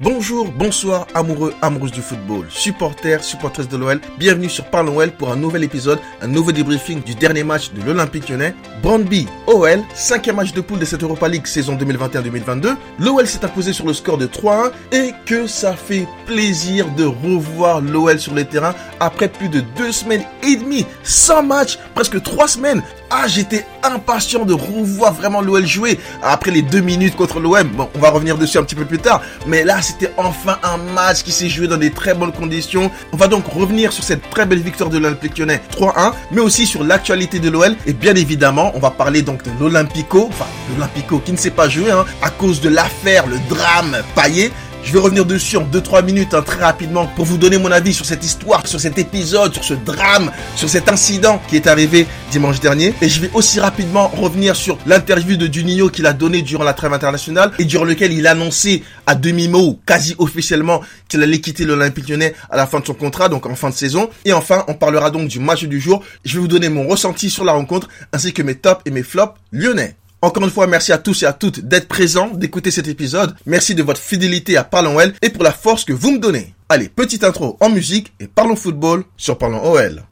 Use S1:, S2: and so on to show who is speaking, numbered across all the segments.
S1: Bonjour, bonsoir, amoureux, amoureuses du football, supporters, supportresses de l'OL. Bienvenue sur Parlons OL pour un nouvel épisode, un nouveau débriefing du dernier match de l'Olympique lyonnais. Brandby, OL, cinquième match de poule de cette Europa League saison 2021-2022. L'OL s'est imposé sur le score de 3-1 et que ça fait plaisir de revoir l'OL sur les terrains après plus de deux semaines et demie, sans match, presque trois semaines. Ah, j'étais impatient de revoir vraiment l'OL jouer après les deux minutes contre l'OM. Bon, on va revenir dessus un petit peu plus tard. Mais là, c'était enfin un match qui s'est joué dans des très bonnes conditions. On va donc revenir sur cette très belle victoire de l'Olympique Lyonnais 3-1, mais aussi sur l'actualité de l'OL. Et bien évidemment, on va parler donc de l'Olympico, enfin, l'Olympico qui ne sait pas jouer, hein, à cause de l'affaire, le drame paillé. Je vais revenir dessus en 2-3 minutes, hein, très rapidement, pour vous donner mon avis sur cette histoire, sur cet épisode, sur ce drame, sur cet incident qui est arrivé dimanche dernier. Et je vais aussi rapidement revenir sur l'interview de Juninho qu'il a donné durant la trêve internationale et durant lequel il a annoncé à demi-mot, quasi officiellement, qu'il allait quitter l'Olympique lyonnais à la fin de son contrat, donc en fin de saison. Et enfin, on parlera donc du match du jour. Je vais vous donner mon ressenti sur la rencontre, ainsi que mes tops et mes flops lyonnais. Encore une fois, merci à tous et à toutes d'être présents, d'écouter cet épisode. Merci de votre fidélité à Parlons OL et pour la force que vous me donnez. Allez, petite intro en musique et parlons football sur Parlons OL.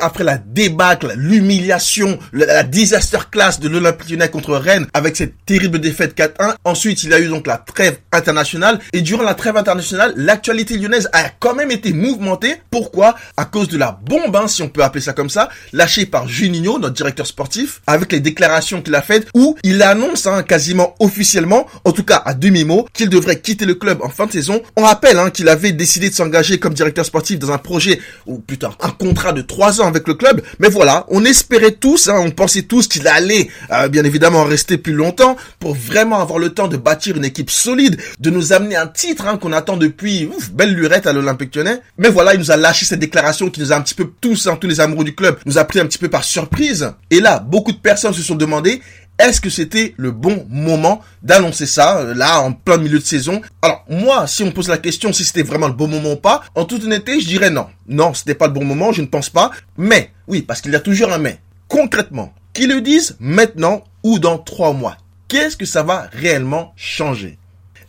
S1: Après la débâcle, l'humiliation, la, disaster class de l'Olympique Lyonnais contre Rennes avec cette terrible défaite 4-1. Ensuite, il a eu donc la trêve internationale et durant la trêve internationale, l'actualité lyonnaise a quand même été mouvementée. Pourquoi? À cause de la bombe, hein, si on peut appeler ça comme ça, lâchée par Juninho, notre directeur sportif, avec les déclarations qu'il a faites où il annonce hein, quasiment officiellement, en tout cas à demi-mot, qu'il devrait quitter le club en fin de saison. On rappelle hein, qu'il avait décidé de s'engager comme directeur sportif dans un projet, ou putain, un contrat de ans avec le club. Mais voilà, on espérait tous, hein, on pensait tous qu'il allait euh, bien évidemment rester plus longtemps pour vraiment avoir le temps de bâtir une équipe solide, de nous amener un titre hein, qu'on attend depuis ouf, belle lurette à l'Olympique Lyonnais. Mais voilà, il nous a lâché cette déclaration qui nous a un petit peu tous, hein, tous les amoureux du club, nous a pris un petit peu par surprise. Et là, beaucoup de personnes se sont demandé est-ce que c'était le bon moment d'annoncer ça, euh, là, en plein milieu de saison? Alors, moi, si on me pose la question si c'était vraiment le bon moment ou pas, en toute honnêteté, je dirais non. Non, c'était pas le bon moment, je ne pense pas. Mais, oui, parce qu'il y a toujours un mais. Concrètement, qu'ils le disent maintenant ou dans trois mois, qu'est-ce que ça va réellement changer?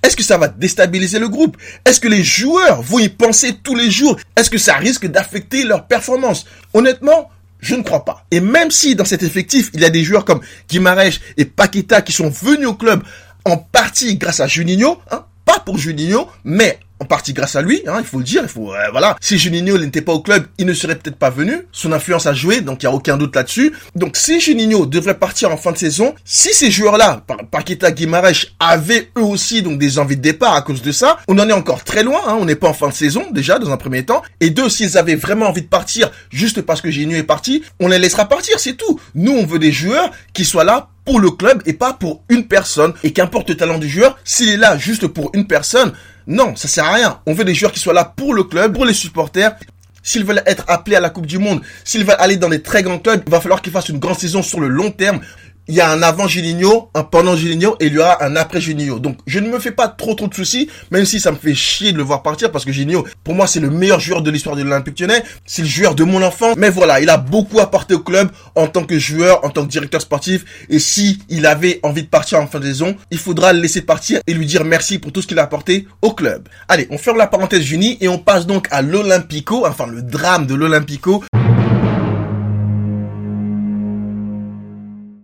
S1: Est-ce que ça va déstabiliser le groupe? Est-ce que les joueurs vont y penser tous les jours? Est-ce que ça risque d'affecter leur performance? Honnêtement, je ne crois pas. Et même si dans cet effectif, il y a des joueurs comme Guimarães et Paqueta qui sont venus au club en partie grâce à Juninho, hein, pas pour Juninho, mais en partie grâce à lui, hein, il faut le dire, il faut euh, voilà. Si Juninho n'était pas au club, il ne serait peut-être pas venu. Son influence a joué, donc il y a aucun doute là-dessus. Donc si Juninho devrait partir en fin de saison, si ces joueurs-là, Paqueta, Guimaraes, avaient eux aussi donc des envies de départ à cause de ça, on en est encore très loin. Hein, on n'est pas en fin de saison déjà dans un premier temps. Et deux, s'ils avaient vraiment envie de partir juste parce que Juninho est parti, on les laissera partir, c'est tout. Nous, on veut des joueurs qui soient là pour le club et pas pour une personne. Et qu'importe le talent du joueur, s'il est là juste pour une personne, non, ça sert à rien. On veut des joueurs qui soient là pour le club, pour les supporters. S'ils veulent être appelés à la Coupe du Monde, s'ils veulent aller dans des très grands clubs, il va falloir qu'ils fassent une grande saison sur le long terme il y a un avant Juninho, un pendant Juninho et il y aura un après Juninho. Donc je ne me fais pas trop trop de soucis, même si ça me fait chier de le voir partir parce que Juninho, pour moi, c'est le meilleur joueur de l'histoire de l'Olympique Lyonnais. C'est le joueur de mon enfant. Mais voilà, il a beaucoup apporté au club en tant que joueur, en tant que directeur sportif. Et si il avait envie de partir en fin de saison, il faudra le laisser partir et lui dire merci pour tout ce qu'il a apporté au club. Allez, on ferme la parenthèse Juni et on passe donc à l'Olympico, enfin le drame de l'Olympico.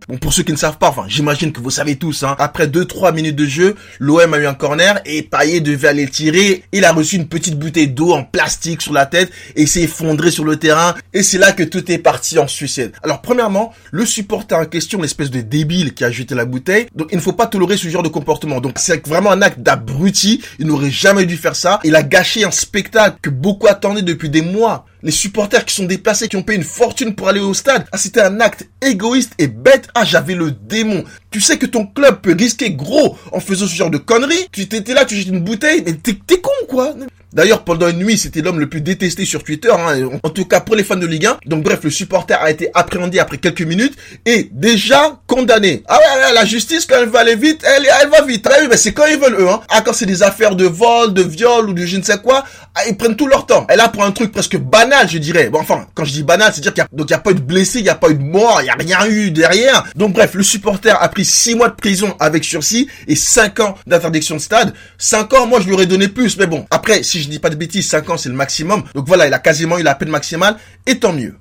S1: Bon, pour ceux qui ne savent pas, enfin, j'imagine que vous savez tous, hein, après 2-3 minutes de jeu, l'OM a eu un corner et Payet devait aller le tirer. Il a reçu une petite bouteille d'eau en plastique sur la tête et s'est effondré sur le terrain. Et c'est là que tout est parti en suicide. Alors, premièrement, le supporter en question, l'espèce de débile qui a jeté la bouteille, donc il ne faut pas tolérer ce genre de comportement. Donc, c'est vraiment un acte d'abruti. Il n'aurait jamais dû faire ça. Il a gâché un spectacle que beaucoup attendaient depuis des mois les supporters qui sont déplacés, qui ont payé une fortune pour aller au stade. Ah, c'était un acte égoïste et bête. Ah, j'avais le démon. Tu sais que ton club peut risquer gros en faisant ce genre de conneries. Tu t'étais là, tu jettes une bouteille, mais t'es con, quoi. D'ailleurs, pendant une nuit, c'était l'homme le plus détesté sur Twitter, hein, en tout cas pour les fans de Ligue 1. Donc bref, le supporter a été appréhendé après quelques minutes et déjà condamné. Ah ouais, la justice, quand elle va aller vite, elle, elle va vite. Ah oui, mais c'est quand ils veulent eux. Hein. Ah, quand c'est des affaires de vol, de viol ou de je ne sais quoi, ah, ils prennent tout leur temps. Et là, pour un truc presque banal, je dirais. Bon, enfin, quand je dis banal, c'est-à-dire qu'il y a, a pas eu de blessé, il y a pas eu de mort, il y a rien eu derrière. Donc bref, le supporter a pris 6 mois de prison avec sursis et 5 ans d'interdiction de stade. 5 ans, moi, je lui aurais donné plus. Mais bon, après, si je dis pas de bêtises, 5 ans, c'est le maximum. Donc voilà, il a quasiment eu la peine maximale, et tant mieux.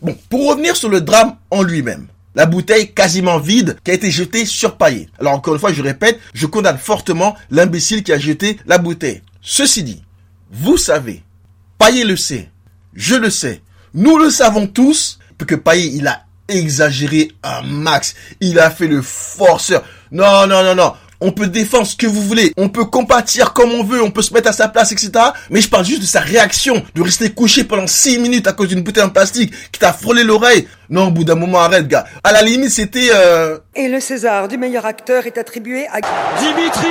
S1: Bon, pour revenir sur le drame en lui-même. La bouteille quasiment vide qui a été jetée sur Paillet. Alors encore une fois, je répète, je condamne fortement l'imbécile qui a jeté la bouteille. Ceci dit, vous savez, Paillet le sait, je le sais, nous le savons tous, que Paillet, il a exagéré un max. Il a fait le forceur. Non, non, non, non on peut défendre ce que vous voulez, on peut compatir comme on veut, on peut se mettre à sa place, etc. Mais je parle juste de sa réaction, de rester couché pendant 6 minutes à cause d'une bouteille en plastique qui t'a frôlé l'oreille. Non, au bout d'un moment, arrête, gars. À la limite, c'était... Euh...
S2: Et le César du meilleur acteur est attribué à Dimitri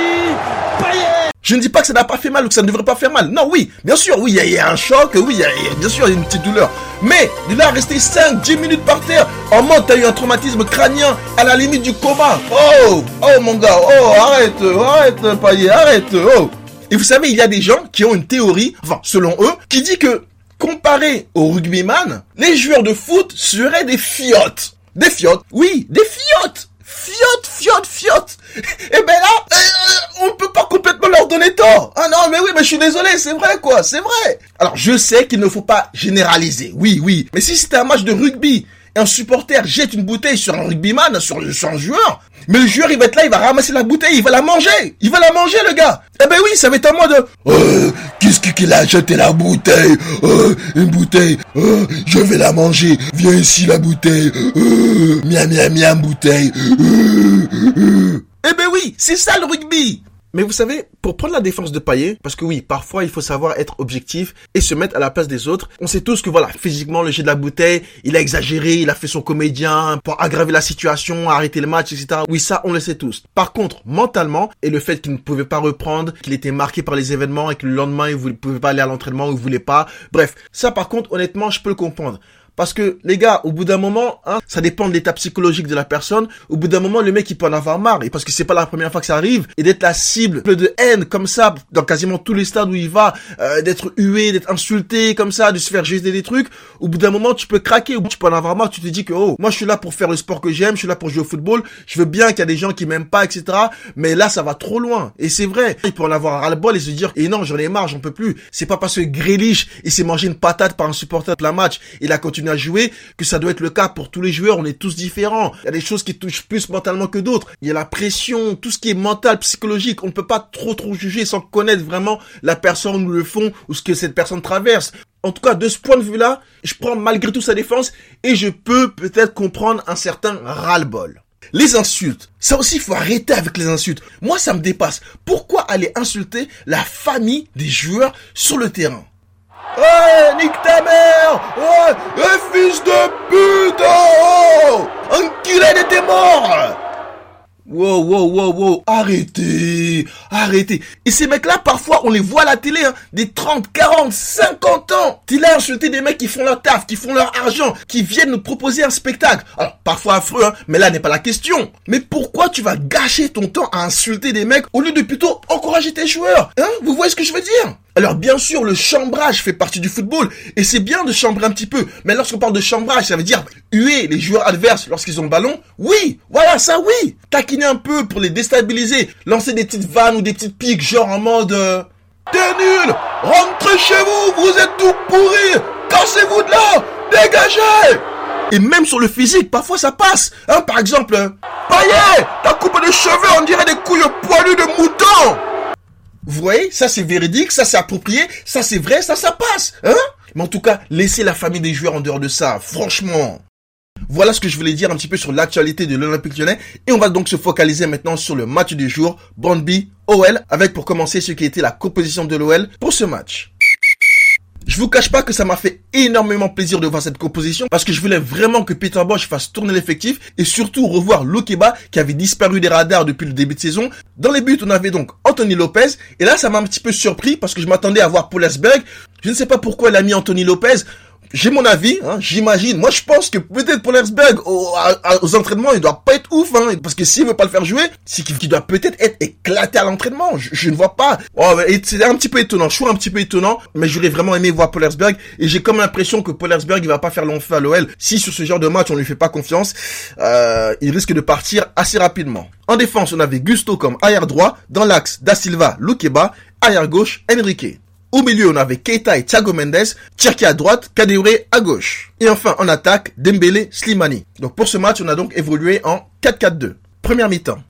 S1: Payet je ne dis pas que ça n'a pas fait mal ou que ça ne devrait pas faire mal. Non, oui, bien sûr, oui, il y, a un choc, oui, y a, bien sûr, il y a une petite douleur. Mais de là rester 5, 10 minutes par terre, en mode t'as eu un traumatisme crânien à la limite du coma. Oh, oh mon gars, oh, arrête, arrête, Payet, arrête, oh. Et vous savez, il y a des gens qui ont une théorie, enfin, selon eux, qui dit que, comparé aux rugbyman, les joueurs de foot seraient des fiottes. Des fiottes, oui, des fiottes fiotte, fiotte, fiotte. Et ben là, euh, on peut pas complètement leur donner tort. Ah non, mais oui, mais je suis désolé, c'est vrai quoi, c'est vrai. Alors je sais qu'il ne faut pas généraliser, oui, oui. Mais si c'était un match de rugby un supporter jette une bouteille sur un rugbyman, sur, sur un joueur, mais le joueur il va être là, il va ramasser la bouteille, il va la manger, il va la manger le gars. Eh ben oui, ça va être un mode oh, qu'est-ce qu'il a jeté la bouteille? Oh, Une bouteille, oh, je vais la manger, viens ici la bouteille, oh, miam miam miam bouteille. Eh ben oui, c'est ça le rugby. Mais vous savez, pour prendre la défense de Payet, parce que oui, parfois il faut savoir être objectif et se mettre à la place des autres. On sait tous que voilà, physiquement le jet de la bouteille, il a exagéré, il a fait son comédien pour aggraver la situation, arrêter le match, etc. Oui, ça on le sait tous. Par contre, mentalement et le fait qu'il ne pouvait pas reprendre, qu'il était marqué par les événements et que le lendemain il ne pouvait pas aller à l'entraînement il voulait pas. Bref, ça par contre, honnêtement, je peux le comprendre. Parce que les gars, au bout d'un moment, hein, ça dépend de l'état psychologique de la personne. Au bout d'un moment, le mec il peut en avoir marre, et parce que c'est pas la première fois que ça arrive, et d'être la cible de haine comme ça dans quasiment tous les stades où il va, euh, d'être hué, d'être insulté comme ça, de se faire jeter des trucs. Au bout d'un moment, tu peux craquer, ou tu peux en avoir marre. Tu te dis que oh, moi je suis là pour faire le sport que j'aime, je suis là pour jouer au football. Je veux bien qu'il y a des gens qui m'aiment pas, etc. Mais là, ça va trop loin. Et c'est vrai. Il peut en avoir ras le bol et se dire et non, j'en ai marre, j'en peux plus. C'est pas parce que Grealish il s'est mangé une patate par un supporter de la match, il a continué à jouer que ça doit être le cas pour tous les joueurs. On est tous différents. Il y a des choses qui touchent plus mentalement que d'autres. Il y a la pression, tout ce qui est mental, psychologique. On ne peut pas trop trop juger sans connaître vraiment la personne ou le fond ou ce que cette personne traverse. En tout cas, de ce point de vue-là, je prends malgré tout sa défense et je peux peut-être comprendre un certain ras-le-bol. Les insultes. Ça aussi, il faut arrêter avec les insultes. Moi, ça me dépasse. Pourquoi aller insulter la famille des joueurs sur le terrain? Ouais, nique ta mère Ouais, fils de pute Oh Enculé de tes morts Wow, wow, wow, wow, arrêtez, arrêtez. Et ces mecs-là, parfois, on les voit à la télé, hein, des 30, 40, 50 ans. L'as insulté des mecs qui font leur taf, qui font leur argent, qui viennent nous proposer un spectacle. Alors, parfois affreux, hein, mais là n'est pas la question. Mais pourquoi tu vas gâcher ton temps à insulter des mecs au lieu de plutôt encourager tes joueurs Hein? Vous voyez ce que je veux dire? Alors bien sûr, le chambrage fait partie du football et c'est bien de chambrer un petit peu. Mais lorsqu'on parle de chambrage, ça veut dire huer les joueurs adverses lorsqu'ils ont le ballon. Oui, voilà ça, oui. Taquiner un peu pour les déstabiliser, lancer des petites vannes ou des petites piques, genre en mode euh, T'es nul, rentrez chez vous, vous êtes tout pourris, cassez-vous de là, dégagez. Et même sur le physique, parfois ça passe. Hein, par exemple, Payet, ta coupe de cheveux, on dirait des couilles poilues de mouton. Vous voyez, ça c'est véridique, ça c'est approprié, ça c'est vrai, ça ça passe, hein? Mais en tout cas, laissez la famille des joueurs en dehors de ça, franchement. Voilà ce que je voulais dire un petit peu sur l'actualité de l'Olympique lyonnais. Et on va donc se focaliser maintenant sur le match du jour, Brandby OL, avec pour commencer ce qui était la composition de l'OL pour ce match. Je vous cache pas que ça m'a fait énormément plaisir de voir cette composition parce que je voulais vraiment que Peter Bosch fasse tourner l'effectif et surtout revoir Lokeba qui avait disparu des radars depuis le début de saison. Dans les buts, on avait donc Anthony Lopez et là ça m'a un petit peu surpris parce que je m'attendais à voir Polesberg. Je ne sais pas pourquoi elle a mis Anthony Lopez j'ai mon avis, hein, j'imagine. Moi, je pense que peut-être pour aux, entraînements, il doit pas être ouf, hein, parce que s'il veut pas le faire jouer, c'est qu'il doit peut-être être éclaté à l'entraînement. Je, ne vois pas. Oh, c'est un petit peu étonnant. Je suis un petit peu étonnant, mais j'aurais vraiment aimé voir Polersberg et j'ai comme l'impression que Polersberg il va pas faire long feu à l'OL. Si sur ce genre de match on lui fait pas confiance, euh, il risque de partir assez rapidement. En défense, on avait Gusto comme arrière droit, dans l'axe Da Silva, Lukeba, arrière gauche, Enrique. Au milieu, on avait Keita et Thiago Mendes, Cherki à droite, Kadewere à gauche. Et enfin, en attaque, Dembele, Slimani. Donc pour ce match, on a donc évolué en 4-4-2. Première mi-temps.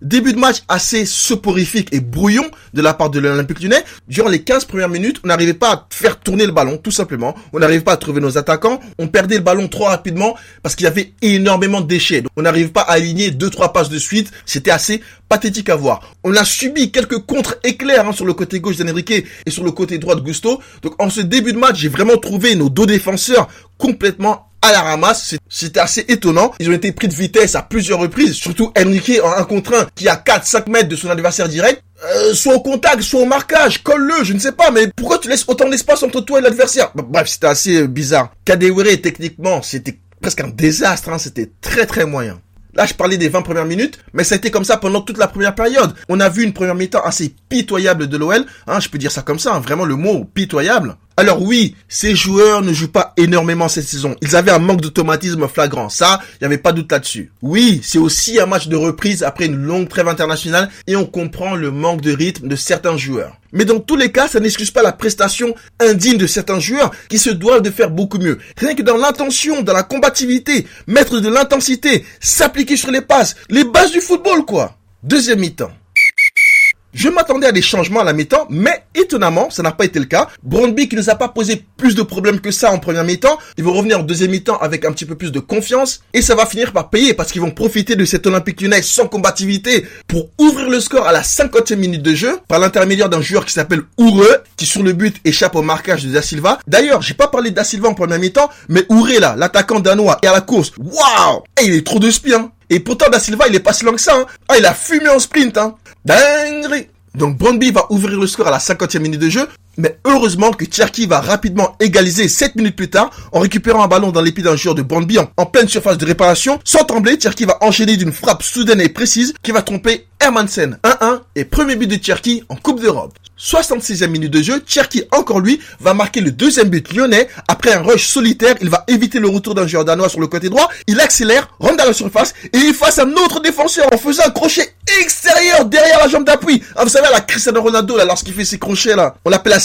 S1: Début de match assez soporifique et brouillon de la part de l'Olympique Lyonnais. Durant les 15 premières minutes, on n'arrivait pas à faire tourner le ballon, tout simplement. On n'arrivait pas à trouver nos attaquants. On perdait le ballon trop rapidement parce qu'il y avait énormément de déchets. on n'arrivait pas à aligner deux, trois passes de suite. C'était assez pathétique à voir. On a subi quelques contre-éclairs hein, sur le côté gauche d'Enrique et sur le côté droit de Gusto. Donc en ce début de match, j'ai vraiment trouvé nos deux défenseurs complètement à la ramasse. C'était assez étonnant. Ils ont été pris de vitesse à plusieurs reprises. Surtout Enrique en un contre un qui a 4-5 mètres de son adversaire direct. Euh, soit au contact, soit au marquage, colle-le, je ne sais pas, mais pourquoi tu laisses autant d'espace entre toi et l'adversaire? Bah, Bref, c'était assez euh, bizarre. Kadewere, techniquement, c'était presque un désastre, hein. c'était très très moyen. Là, je parlais des 20 premières minutes, mais ça a été comme ça pendant toute la première période. On a vu une première mi-temps assez pitoyable de l'OL, hein, je peux dire ça comme ça, hein, vraiment le mot pitoyable. Alors oui, ces joueurs ne jouent pas énormément cette saison. Ils avaient un manque d'automatisme flagrant. Ça, il n'y avait pas de doute là-dessus. Oui, c'est aussi un match de reprise après une longue trêve internationale et on comprend le manque de rythme de certains joueurs. Mais dans tous les cas, ça n'excuse pas la prestation indigne de certains joueurs qui se doivent de faire beaucoup mieux. Rien que dans l'intention, dans la combativité, mettre de l'intensité, s'appliquer sur les passes, les bases du football quoi. Deuxième mi-temps. Je m'attendais à des changements à la mi-temps, mais étonnamment, ça n'a pas été le cas. Brondby qui nous a pas posé plus de problèmes que ça en première mi-temps, ils vont revenir en deuxième mi-temps avec un petit peu plus de confiance et ça va finir par payer parce qu'ils vont profiter de cet Olympique Lyonnais sans combativité pour ouvrir le score à la 50e minute de jeu par l'intermédiaire d'un joueur qui s'appelle Oureux qui sur le but échappe au marquage de Da Silva. D'ailleurs, j'ai pas parlé de Da Silva en première mi-temps, mais Ouré là, l'attaquant danois et à la course, waouh, et il est trop de spion. Et pourtant, Da Silva, il est pas si long que ça. Hein. Ah, il a fumé en sprint. Hein. Dinguerie. Donc Brondby va ouvrir le score à la 50e minute de jeu, mais heureusement que Cherki va rapidement égaliser 7 minutes plus tard en récupérant un ballon dans les pieds d'un joueur de Brondby en, pleine surface de réparation. Sans trembler, Cherki va enchaîner d'une frappe soudaine et précise qui va tromper Hermansen 1-1 et premier but de Cherki en Coupe d'Europe. 66e minute de jeu, Cherki encore lui va marquer le deuxième but lyonnais. Après un rush solitaire, il va éviter le retour d'un joueur danois sur le côté droit. Il accélère, rentre dans la surface et il face un autre défenseur en faisant un crochet extérieur derrière la jambe d'appui. Ah, vous savez, la Cristiano Ronaldo, là, lorsqu'il fait ses crochets, là, on l'appelle la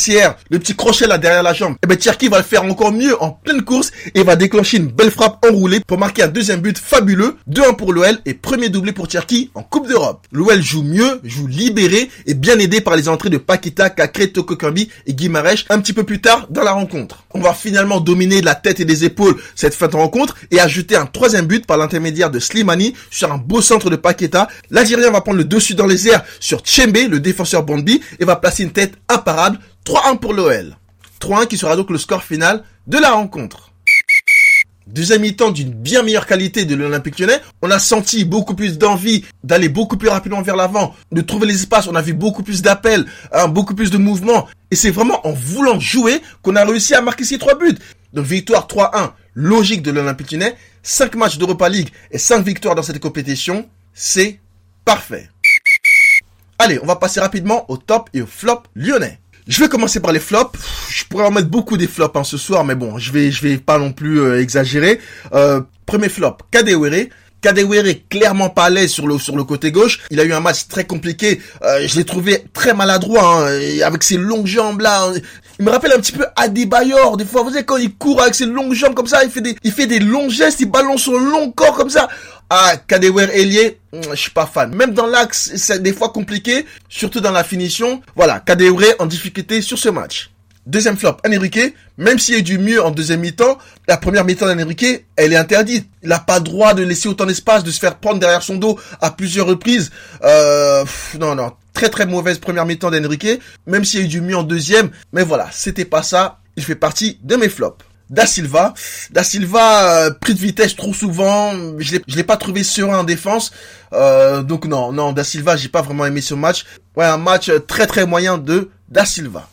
S1: Le petit crochet, là, derrière la jambe. Et eh ben, Cherki va le faire encore mieux en pleine course et va déclencher une belle frappe enroulée pour marquer un deuxième but fabuleux. 2-1 pour l'OL et premier doublé pour Cherki en Coupe d'Europe. L'OL joue mieux, joue libéré et bien aidé par les entrées de Paquita, Kakre, Tokokambi et Guimarèche un petit peu plus tard dans la rencontre. On va finalement dominer la tête et des épaules cette fin de rencontre et ajouter un troisième but par l'intermédiaire de Slimani sur un beau centre de Paqueta. L'Algérien va prendre le dessus dans les airs sur Tchembe, le défenseur Bondi, et va placer une tête imparable. 3-1 pour l'OL. 3-1 qui sera donc le score final de la rencontre. Deuxième mi-temps d'une bien meilleure qualité de l'Olympique lyonnais. On a senti beaucoup plus d'envie d'aller beaucoup plus rapidement vers l'avant, de trouver les espaces. On a vu beaucoup plus d'appels, hein, beaucoup plus de mouvements. Et c'est vraiment en voulant jouer qu'on a réussi à marquer ces trois buts. Donc victoire 3-1, logique de l'Olympique lyonnais. 5 matchs d'Europa League et 5 victoires dans cette compétition. C'est parfait. Allez, on va passer rapidement au top et au flop lyonnais. Je vais commencer par les flops. Je pourrais en mettre beaucoup des flops hein, ce soir, mais bon, je vais, je vais pas non plus euh, exagérer. Euh, premier flop, Kadewere. Kadewere clairement pas à l'aise sur le sur le côté gauche. Il a eu un match très compliqué. Euh, je l'ai trouvé très maladroit hein, avec ses longues jambes là. Il me rappelle un petit peu Adebayor. Des fois, vous savez quand il court avec ses longues jambes comme ça, il fait des il fait des longs gestes, il balance son long corps comme ça. Ah, Kadewere ailier, hmm, je suis pas fan. Même dans l'axe, c'est des fois compliqué, surtout dans la finition. Voilà, Kadewere en difficulté sur ce match. Deuxième flop, Enrique, même s'il est du mieux en deuxième mi-temps, la première mi-temps d'Enrique, elle est interdite. Il n'a pas droit de laisser autant d'espace, de se faire prendre derrière son dos à plusieurs reprises. Euh, non, non, très très mauvaise première mi-temps d'Enrique, même s'il y a eu du mieux en deuxième. Mais voilà, c'était pas ça. Il fait partie de mes flops. Da Silva, Da Silva euh, pris de vitesse trop souvent, je l'ai, l'ai pas trouvé serein en défense, euh, donc non, non, Da Silva, j'ai pas vraiment aimé ce match. Ouais, un match très très moyen de Da Silva.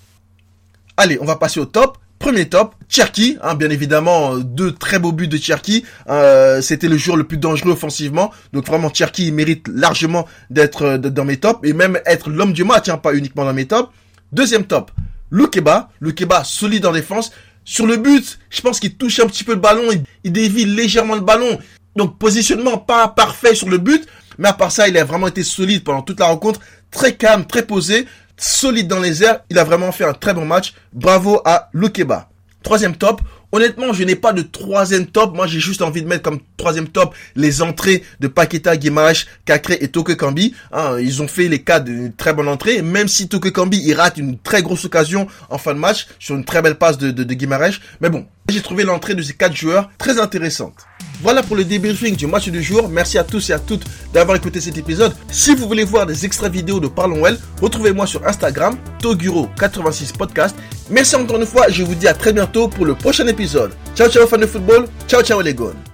S1: Allez, on va passer au top. Premier top, Cherky, hein, bien évidemment, deux très beaux buts de Cherky. Euh, c'était le joueur le plus dangereux offensivement. Donc vraiment, Cherky il mérite largement d'être euh, dans mes tops et même être l'homme du match, hein, pas uniquement dans mes tops. Deuxième top, Lukeba. Lukeba solide en défense. Sur le but, je pense qu'il touche un petit peu le ballon, il, il dévie légèrement le ballon. Donc positionnement pas parfait sur le but, mais à part ça, il a vraiment été solide pendant toute la rencontre, très calme, très posé solide dans les airs. Il a vraiment fait un très bon match. Bravo à Lukeba. Troisième top. Honnêtement, je n'ai pas de troisième top. Moi, j'ai juste envie de mettre comme troisième top les entrées de Paqueta, Guimaraes, Kakre et Toke Kambi. Hein, ils ont fait les cas d'une très bonne entrée. Même si Toke Kambi, il rate une très grosse occasion en fin de match sur une très belle passe de, de. Mais bon, j'ai trouvé l'entrée de ces quatre joueurs très intéressante. Voilà pour le débriefing du match du jour. Merci à tous et à toutes d'avoir écouté cet épisode. Si vous voulez voir des extraits vidéo de Parlons Well, retrouvez-moi sur Instagram, Toguro86 Podcast. Merci encore une fois, je vous dis à très bientôt pour le prochain épisode. Ciao ciao fans de football, ciao ciao les gones.